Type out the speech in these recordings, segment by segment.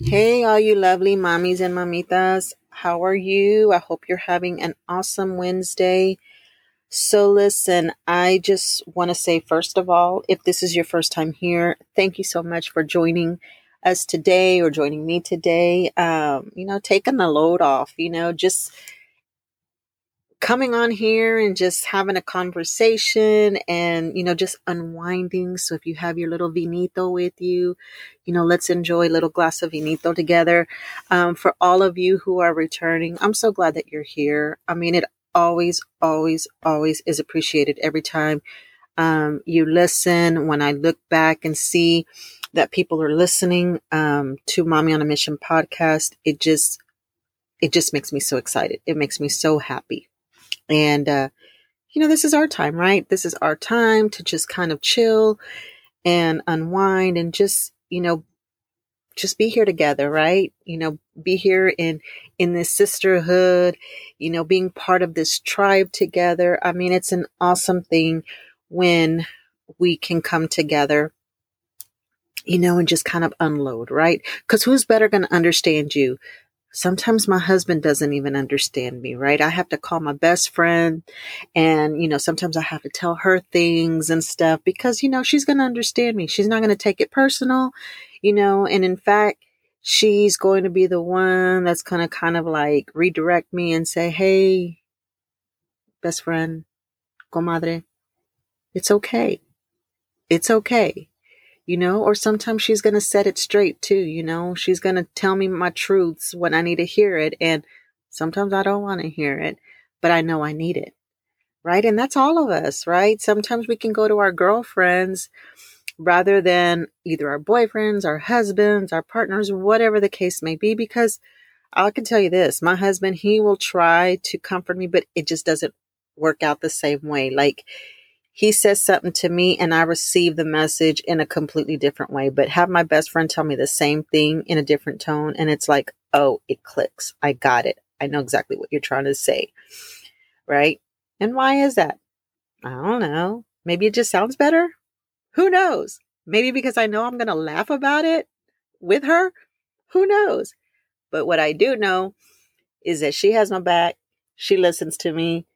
Hey, all you lovely mommies and mamitas. How are you? I hope you're having an awesome Wednesday. So, listen, I just want to say, first of all, if this is your first time here, thank you so much for joining us today or joining me today. Um, you know, taking the load off, you know, just coming on here and just having a conversation and, you know, just unwinding. So if you have your little vinito with you, you know, let's enjoy a little glass of vinito together. Um, for all of you who are returning, I'm so glad that you're here. I mean, it always, always, always is appreciated every time um, you listen. When I look back and see that people are listening um, to Mami on a Mission podcast, it just, it just makes me so excited. It makes me so happy. And, uh, you know, this is our time, right? This is our time to just kind of chill and unwind and just, you know, just be here together, right? You know, be here in, in this sisterhood, you know, being part of this tribe together. I mean, it's an awesome thing when we can come together, you know, and just kind of unload, right? Cause who's better going to understand you sometimes my husband doesn't even understand me, right? I have to call my best friend and, you know, sometimes I have to tell her things and stuff because, you know, she's going to understand me. She's not going to take it personal, you know, and in fact, she's going to be the one that's going to kind of like redirect me and say, Hey, best friend, comadre, it's okay. It's okay you know, or sometimes she's going to set it straight too, you know, she's going to tell me my truths when I need to hear it. And sometimes I don't want to hear it, but I know I need it. Right. And that's all of us, right? Sometimes we can go to our girlfriends rather than either our boyfriends, our husbands, our partners, whatever the case may be, because I can tell you this my husband, he will try to comfort me, but it just doesn't work out the same way. Like, he says something to me and I receive the message in a completely different way. But have my best friend tell me the same thing in a different tone. And it's like, oh, it clicks. I got it. I know exactly what you're trying to say. Right. And why is that? I don't know. Maybe it just sounds better. Who knows? Maybe because I know I'm going to laugh about it with her. Who knows? But what I do know is that she has my back. She listens to me.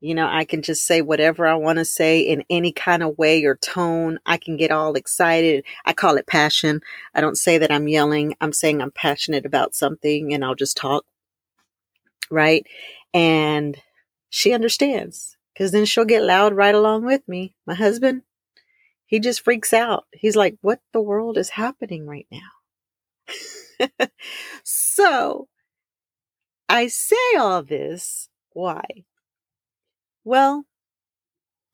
You know, I can just say whatever I want to say in any kind of way or tone. I can get all excited. I call it passion. I don't say that I'm yelling. I'm saying I'm passionate about something and I'll just talk. Right. And she understands because then she'll get loud right along with me. My husband, he just freaks out. He's like, what the world is happening right now? so I say all this. Why? Well,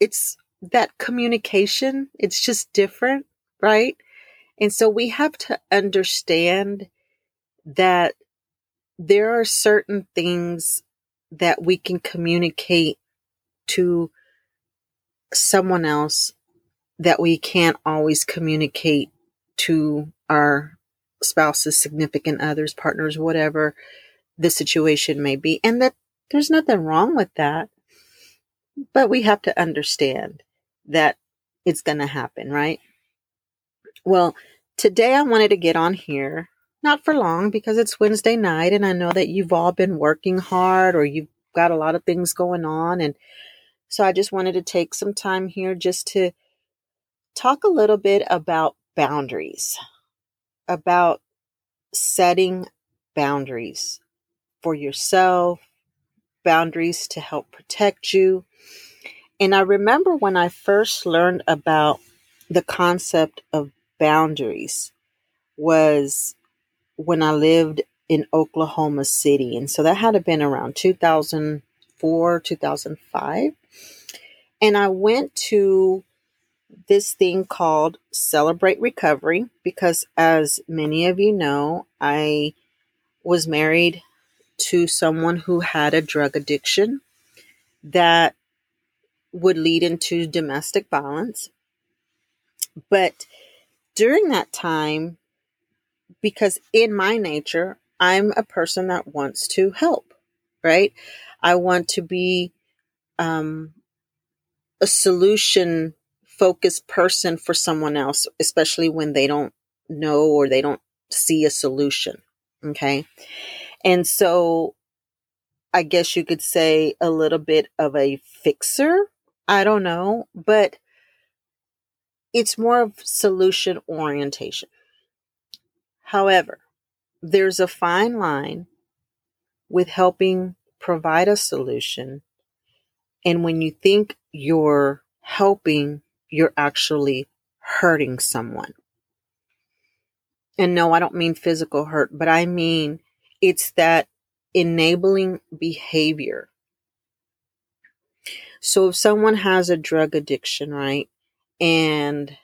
it's that communication, it's just different, right? And so we have to understand that there are certain things that we can communicate to someone else that we can't always communicate to our spouses, significant others, partners, whatever the situation may be. And that there's nothing wrong with that. But we have to understand that it's going to happen, right? Well, today I wanted to get on here, not for long because it's Wednesday night and I know that you've all been working hard or you've got a lot of things going on. And so I just wanted to take some time here just to talk a little bit about boundaries, about setting boundaries for yourself, boundaries to help protect you, and I remember when I first learned about the concept of boundaries was when I lived in Oklahoma City. And so that had to been around 2004, 2005. And I went to this thing called Celebrate Recovery because, as many of you know, I was married to someone who had a drug addiction that would lead into domestic violence. But during that time, because in my nature, I'm a person that wants to help, right? I want to be um, a solution focused person for someone else, especially when they don't know or they don't see a solution. Okay. And so I guess you could say a little bit of a fixer. I don't know, but it's more of solution orientation. However, there's a fine line with helping provide a solution. And when you think you're helping, you're actually hurting someone. And no, I don't mean physical hurt, but I mean it's that enabling behavior. So if someone has a drug addiction, right, and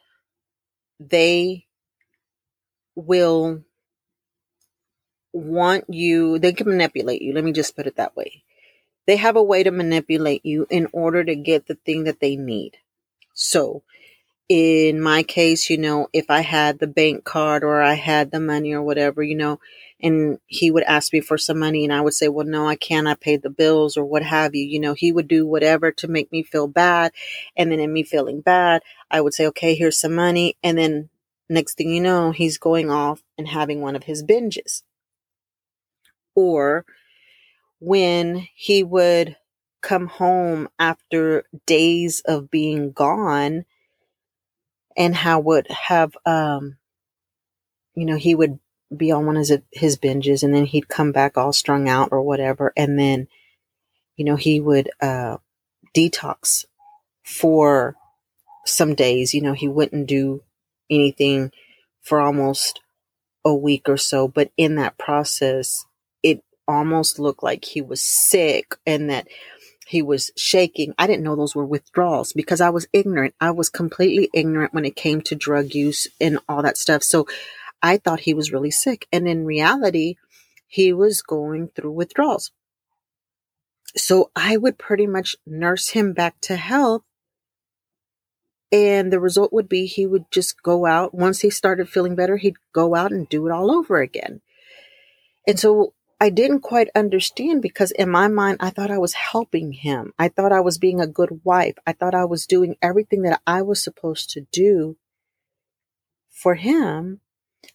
they will want you, they can manipulate you. Let me just put it that way. They have a way to manipulate you in order to get the thing that they need. So in my case, you know, if I had the bank card or I had the money or whatever, you know, and he would ask me for some money and I would say, well, no, I can't. I paid the bills or what have you. You know, he would do whatever to make me feel bad. And then in me feeling bad, I would say, okay, here's some money. And then next thing you know, he's going off and having one of his binges. Or when he would come home after days of being gone and how would have um you know he would be on one of his, his binges and then he'd come back all strung out or whatever and then you know he would uh detox for some days you know he wouldn't do anything for almost a week or so but in that process it almost looked like he was sick and that he was shaking. I didn't know those were withdrawals because I was ignorant. I was completely ignorant when it came to drug use and all that stuff. So I thought he was really sick. And in reality, he was going through withdrawals. So I would pretty much nurse him back to health. And the result would be he would just go out. Once he started feeling better, he'd go out and do it all over again. And so I didn't quite understand because in my mind, I thought I was helping him. I thought I was being a good wife. I thought I was doing everything that I was supposed to do for him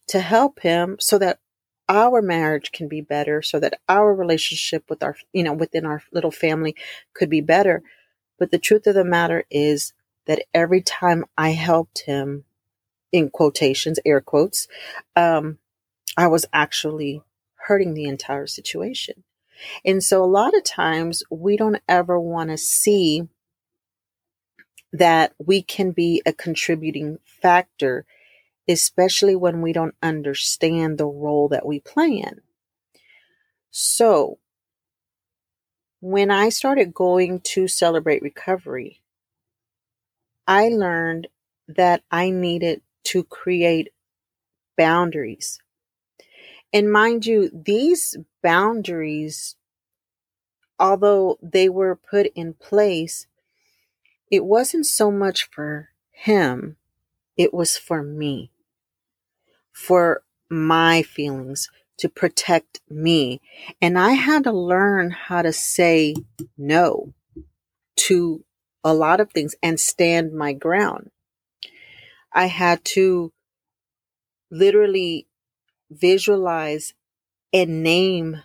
to help him so that our marriage can be better, so that our relationship with our, you know, within our little family could be better. But the truth of the matter is that every time I helped him, in quotations, air quotes, um, I was actually hurting the entire situation. And so a lot of times we don't ever want to see that we can be a contributing factor, especially when we don't understand the role that we play in. So when I started going to celebrate recovery, I learned that I needed to create boundaries and mind you, these boundaries, although they were put in place, it wasn't so much for him, it was for me, for my feelings, to protect me. And I had to learn how to say no to a lot of things and stand my ground. I had to literally visualize and name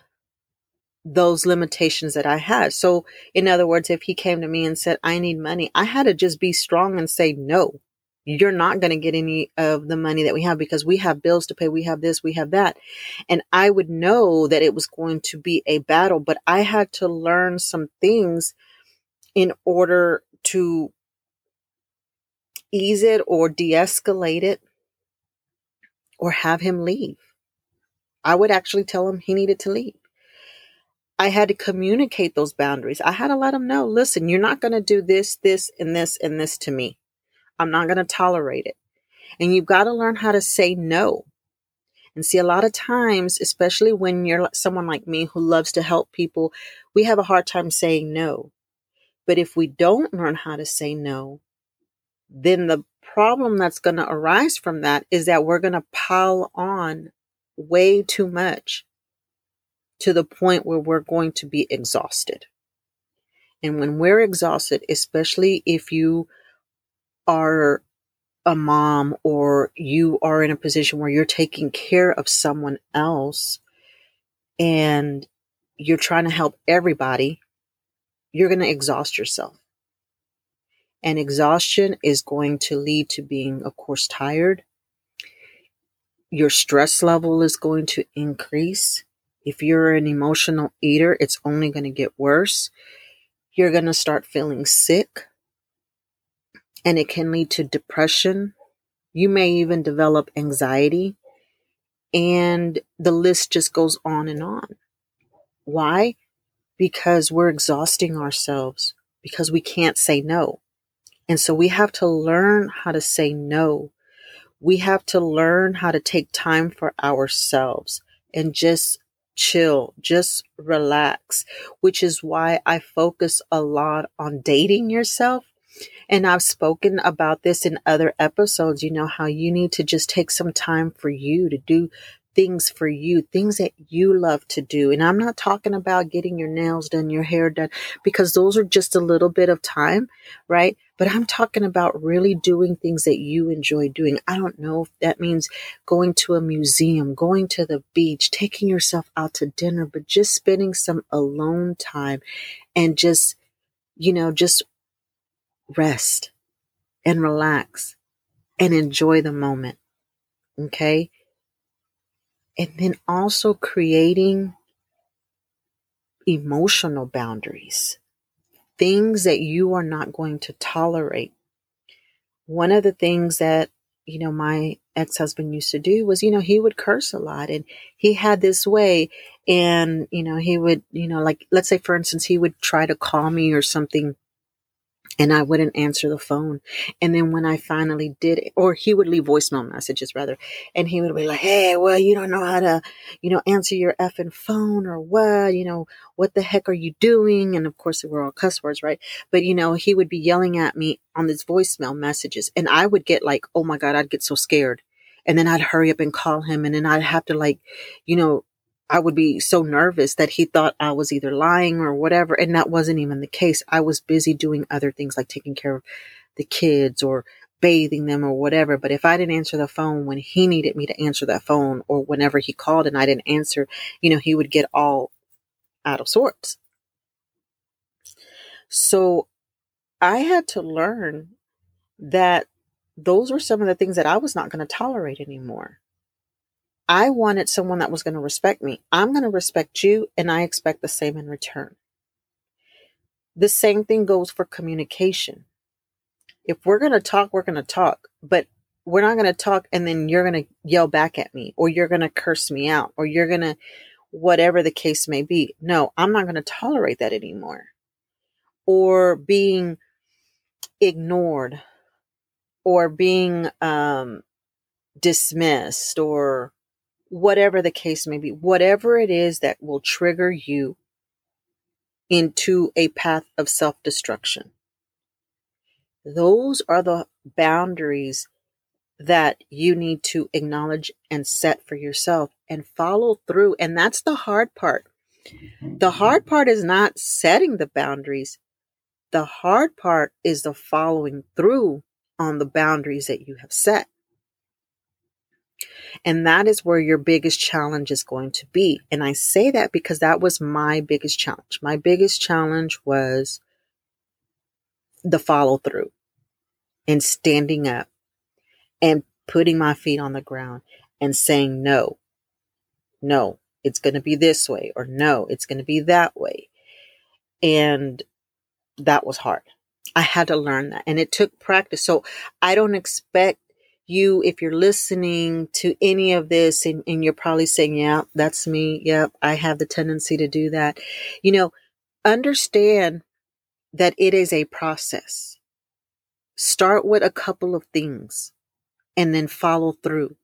those limitations that I had. So, in other words, if he came to me and said, I need money, I had to just be strong and say, no, you're not going to get any of the money that we have because we have bills to pay. We have this, we have that. And I would know that it was going to be a battle, but I had to learn some things in order to ease it or de escalate it or have him leave. I would actually tell him he needed to leave. I had to communicate those boundaries. I had to let him know listen, you're not going to do this, this, and this, and this to me. I'm not going to tolerate it. And you've got to learn how to say no. And see, a lot of times, especially when you're someone like me who loves to help people, we have a hard time saying no. But if we don't learn how to say no, then the problem that's going to arise from that is that we're going to pile on way too much to the point where we're going to be exhausted. And when we're exhausted, especially if you are a mom or you are in a position where you're taking care of someone else and you're trying to help everybody, you're going to exhaust yourself. And exhaustion is going to lead to being, of course, tired. Your stress level is going to increase. If you're an emotional eater, it's only going to get worse. You're going to start feeling sick and it can lead to depression. You may even develop anxiety and the list just goes on and on. Why? Because we're exhausting ourselves because we can't say no. And so we have to learn how to say no. We have to learn how to take time for ourselves and just chill, just relax, which is why I focus a lot on dating yourself. And I've spoken about this in other episodes, you know, how you need to just take some time for you to do things for you, things that you love to do. And I'm not talking about getting your nails done, your hair done, because those are just a little bit of time, right? But I'm talking about really doing things that you enjoy doing. I don't know if that means going to a museum, going to the beach, taking yourself out to dinner, but just spending some alone time and just, you know, just rest and relax and enjoy the moment. Okay and then also creating emotional boundaries, things that you are not going to tolerate. One of the things that, you know, my ex husband used to do was, you know, he would curse a lot and he had this way. And, you know, he would, you know, like, let's say, for instance, he would try to call me or something and I wouldn't answer the phone. And then when I finally did, or he would leave voicemail messages rather, and he would be like, Hey, well, you don't know how to, you know, answer your effing phone or what, you know, what the heck are you doing? And of course, they were all cuss words, right? But, you know, he would be yelling at me on these voicemail messages and I would get like, Oh my God, I'd get so scared. And then I'd hurry up and call him and then I'd have to like, you know, I would be so nervous that he thought I was either lying or whatever. And that wasn't even the case. I was busy doing other things like taking care of the kids or bathing them or whatever. But if I didn't answer the phone when he needed me to answer that phone or whenever he called and I didn't answer, you know, he would get all out of sorts. So I had to learn that those were some of the things that I was not going to tolerate anymore. I wanted someone that was going to respect me. I'm going to respect you, and I expect the same in return. The same thing goes for communication. If we're going to talk, we're going to talk, but we're not going to talk and then you're going to yell back at me or you're going to curse me out or you're going to whatever the case may be. No, I'm not going to tolerate that anymore. Or being ignored or being um, dismissed or whatever the case may be, whatever it is that will trigger you into a path of self destruction. Those are the boundaries that you need to acknowledge and set for yourself and follow through. And that's the hard part. The hard part is not setting the boundaries. The hard part is the following through on the boundaries that you have set. And that is where your biggest challenge is going to be. And I say that because that was my biggest challenge. My biggest challenge was the follow through and standing up and putting my feet on the ground and saying, no, no, it's going to be this way, or no, it's going to be that way. And that was hard. I had to learn that and it took practice. So I don't expect you, if you're listening to any of this and, and you're probably saying, yeah, that's me. Yep. I have the tendency to do that. You know, understand that it is a process. Start with a couple of things and then follow through.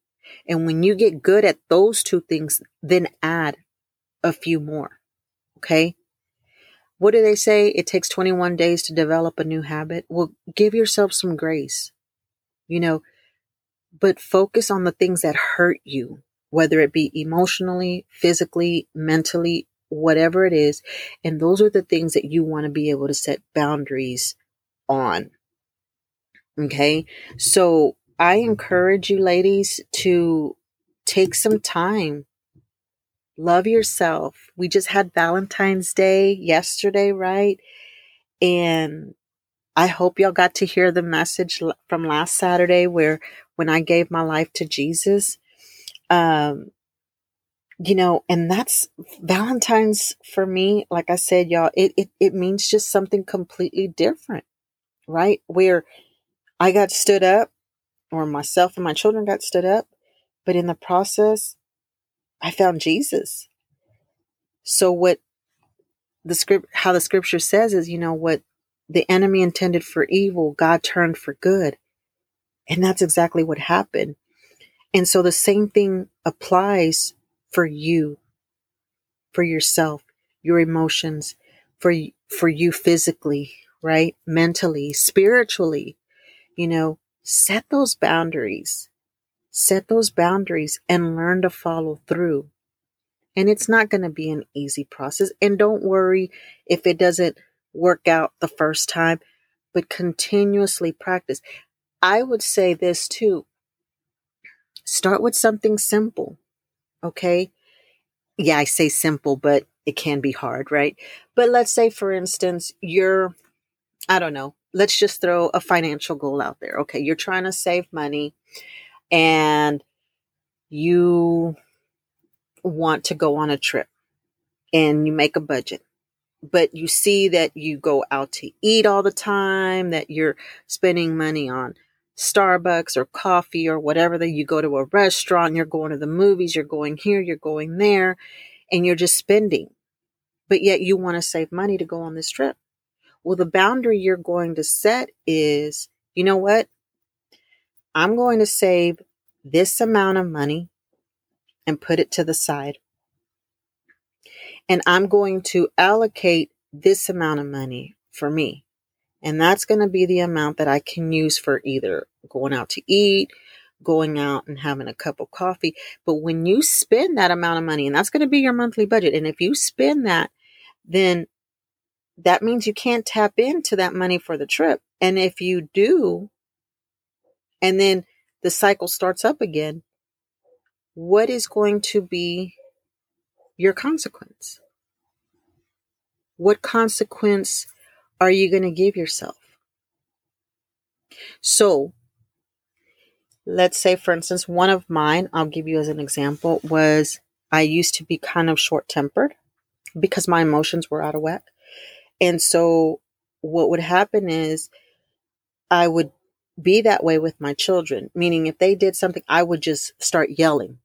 And when you get good at those two things, then add a few more. Okay. What do they say? It takes 21 days to develop a new habit. Well, give yourself some grace. You know, but focus on the things that hurt you, whether it be emotionally, physically, mentally, whatever it is. And those are the things that you want to be able to set boundaries on. Okay. So I encourage you, ladies, to take some time. Love yourself. We just had Valentine's Day yesterday, right? And I hope y'all got to hear the message from last Saturday where when I gave my life to Jesus. Um, you know, and that's Valentine's for me. Like I said, y'all, it, it, it means just something completely different, right? Where I got stood up or myself and my children got stood up, but in the process, I found Jesus. So what the script, how the scripture says is, you know, what the enemy intended for evil, God turned for good. And that's exactly what happened. And so the same thing applies for you, for yourself, your emotions, for for you physically, right? Mentally, spiritually. You know, set those boundaries. Set those boundaries and learn to follow through. And it's not going to be an easy process. And don't worry if it doesn't work out the first time, but continuously practice. I would say this too. Start with something simple. Okay. Yeah, I say simple, but it can be hard, right? But let's say, for instance, you're, I don't know, let's just throw a financial goal out there. Okay. You're trying to save money and you want to go on a trip and you make a budget but you see that you go out to eat all the time, that you're spending money on Starbucks or coffee or whatever that you go to a restaurant, you're going to the movies, you're going here, you're going there, and you're just spending. But yet you want to save money to go on this trip. Well, the boundary you're going to set is, you know what? I'm going to save this amount of money and put it to the side and I'm going to allocate this amount of money for me. And that's going to be the amount that I can use for either going out to eat, going out and having a cup of coffee. But when you spend that amount of money, and that's going to be your monthly budget, and if you spend that, then that means you can't tap into that money for the trip. And if you do, and then the cycle starts up again, what is going to be your consequence? What consequence are you going to give yourself? So, let's say, for instance, one of mine, I'll give you as an example, was I used to be kind of short tempered because my emotions were out of whack. And so, what would happen is I would be that way with my children, meaning if they did something, I would just start yelling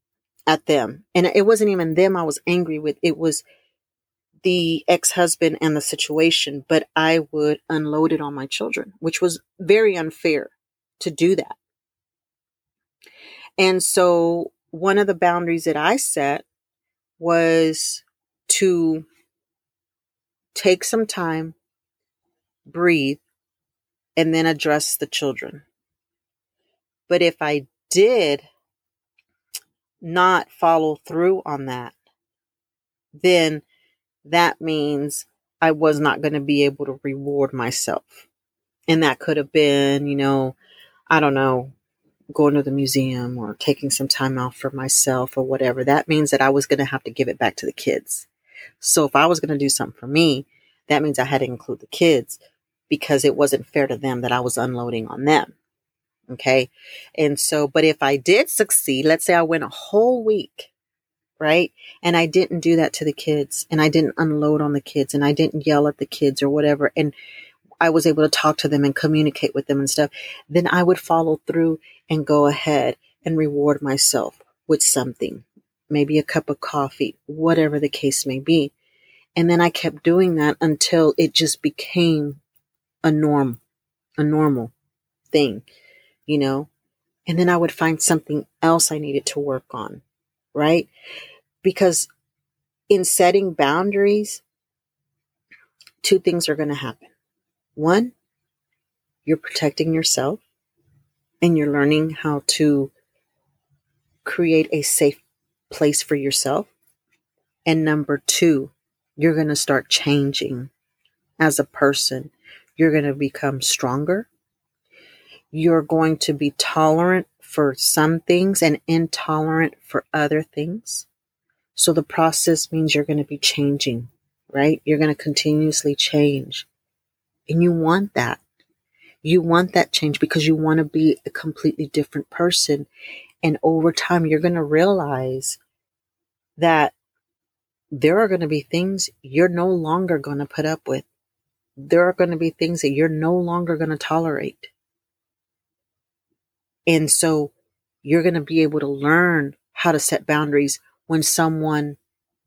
at them. And it wasn't even them I was angry with, it was the ex husband and the situation, but I would unload it on my children, which was very unfair to do that. And so, one of the boundaries that I set was to take some time, breathe, and then address the children. But if I did not follow through on that, then that means I was not going to be able to reward myself. And that could have been, you know, I don't know, going to the museum or taking some time out for myself or whatever. That means that I was going to have to give it back to the kids. So if I was going to do something for me, that means I had to include the kids because it wasn't fair to them that I was unloading on them. Okay. And so, but if I did succeed, let's say I went a whole week, right? And I didn't do that to the kids and I didn't unload on the kids and I didn't yell at the kids or whatever. And I was able to talk to them and communicate with them and stuff. Then I would follow through and go ahead and reward myself with something, maybe a cup of coffee, whatever the case may be. And then I kept doing that until it just became a norm, a normal thing you know? And then I would find something else I needed to work on, right? Because in setting boundaries, two things are going to happen. One, you're protecting yourself and you're learning how to create a safe place for yourself. And number two, you're going to start changing as a person. You're going to become stronger you're going to be tolerant for some things and intolerant for other things. So the process means you're going to be changing, right? You're going to continuously change. And you want that. You want that change because you want to be a completely different person. And over time, you're going to realize that there are going to be things you're no longer going to put up with. There are going to be things that you're no longer going to tolerate. And so you're going to be able to learn how to set boundaries when someone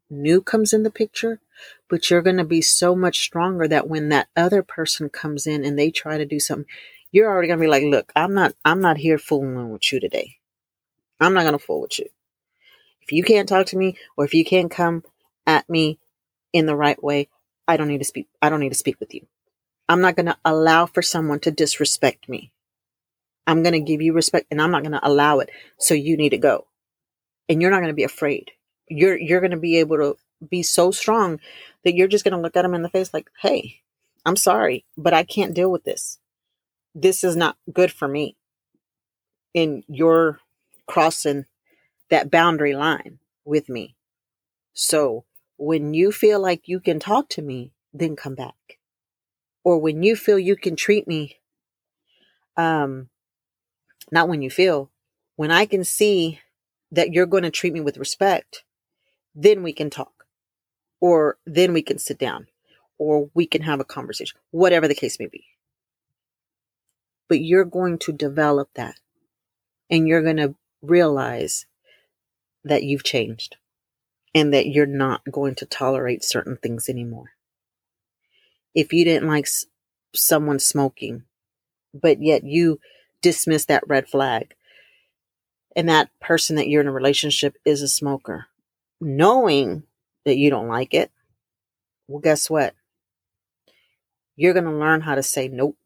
new comes in the picture, but you're going to be so much stronger that when that other person comes in and they try to do something, you're already going to be like, look, I'm not, I'm not here fooling with you today. I'm not going to fool with you. If you can't talk to me or if you can't come at me in the right way, I don't need to speak. I don't need to speak with you. I'm not going to allow for someone to disrespect me. I'm going to give you respect and I'm not going to allow it. So you need to go. And you're not going to be afraid. You're, you're going to be able to be so strong that you're just going to look at them in the face like, Hey, I'm sorry, but I can't deal with this. This is not good for me. And you're crossing that boundary line with me. So when you feel like you can talk to me, then come back. Or when you feel you can treat me, um, not when you feel, when I can see that you're going to treat me with respect, then we can talk. Or then we can sit down. Or we can have a conversation, whatever the case may be. But you're going to develop that and you're going to realize that you've changed and that you're not going to tolerate certain things anymore. If you didn't like someone smoking, but yet you dismiss that red flag, and that person that you're in a relationship is a smoker, knowing that you don't like it, well, guess what? You're going to learn how to say, nope,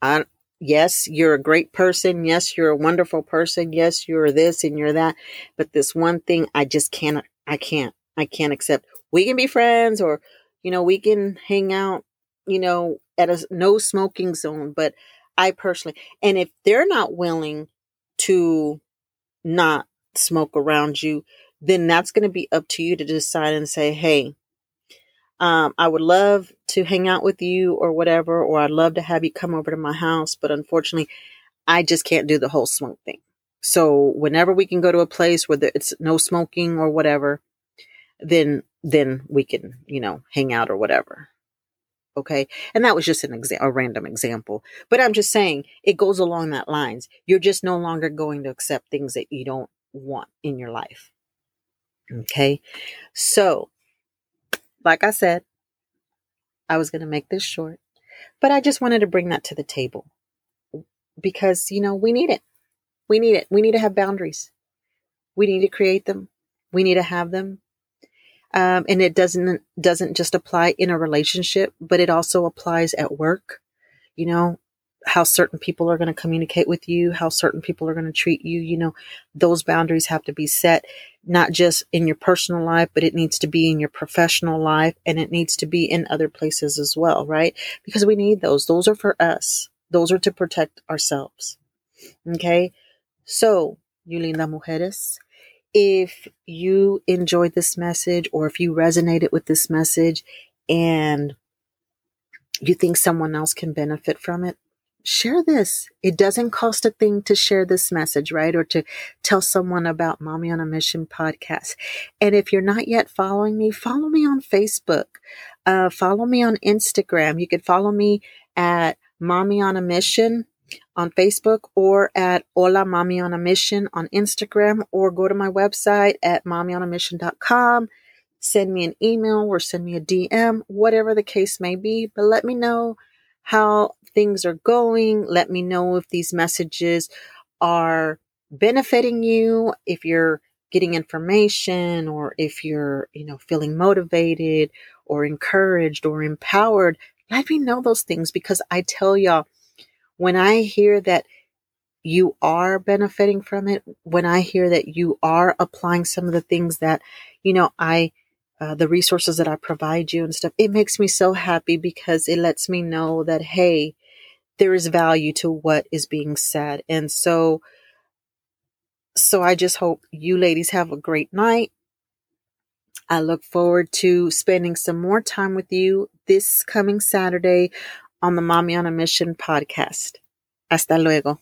I, yes, you're a great person. Yes, you're a wonderful person. Yes, you're this and you're that. But this one thing I just can't, I can't, I can't accept. We can be friends or, you know, we can hang out, you know, at a no smoking zone. But I personally, and if they're not willing to not smoke around you, then that's going to be up to you to decide and say, hey, um, I would love to hang out with you or whatever, or I'd love to have you come over to my house, but unfortunately, I just can't do the whole smoke thing. So whenever we can go to a place where it's no smoking or whatever, then then we can you know hang out or whatever. Okay, and that was just an exa- a random example, but I'm just saying it goes along that lines. You're just no longer going to accept things that you don't want in your life. Okay, so like I said, I was going to make this short, but I just wanted to bring that to the table because, you know, we need it. We need it. We need to have boundaries. We need to create them. We need to have them. Um, and it doesn't, doesn't just apply in a relationship, but it also applies at work. You know, how certain people are going to communicate with you, how certain people are going to treat you. You know, those boundaries have to be set, not just in your personal life, but it needs to be in your professional life and it needs to be in other places as well, right? Because we need those. Those are for us. Those are to protect ourselves. Okay. So, you linda mujeres, if you enjoyed this message or if you resonated with this message and you think someone else can benefit from it, share this. It doesn't cost a thing to share this message, right? Or to tell someone about Mami on a Mission podcast. And if you're not yet following me, follow me on Facebook. Uh, follow me on Instagram. You could follow me at Mami on a Mission on Facebook or at Hola Mami on a Mission on Instagram or go to my website at mamionamission.com. Send me an email or send me a DM, whatever the case may be, but let me know how things are going. Let me know if these messages are benefiting you, if you're getting information or if you're, you know, feeling motivated or encouraged or empowered. Let me know those things because I tell y'all, when I hear that you are benefiting from it, when I hear that you are applying some of the things that, you know, I uh, the resources that I provide you and stuff, it makes me so happy because it lets me know that, hey, there is value to what is being said. And so So I just hope you ladies have a great night. I look forward to spending some more time with you this coming Saturday on the Mami on a Mission podcast. Hasta luego.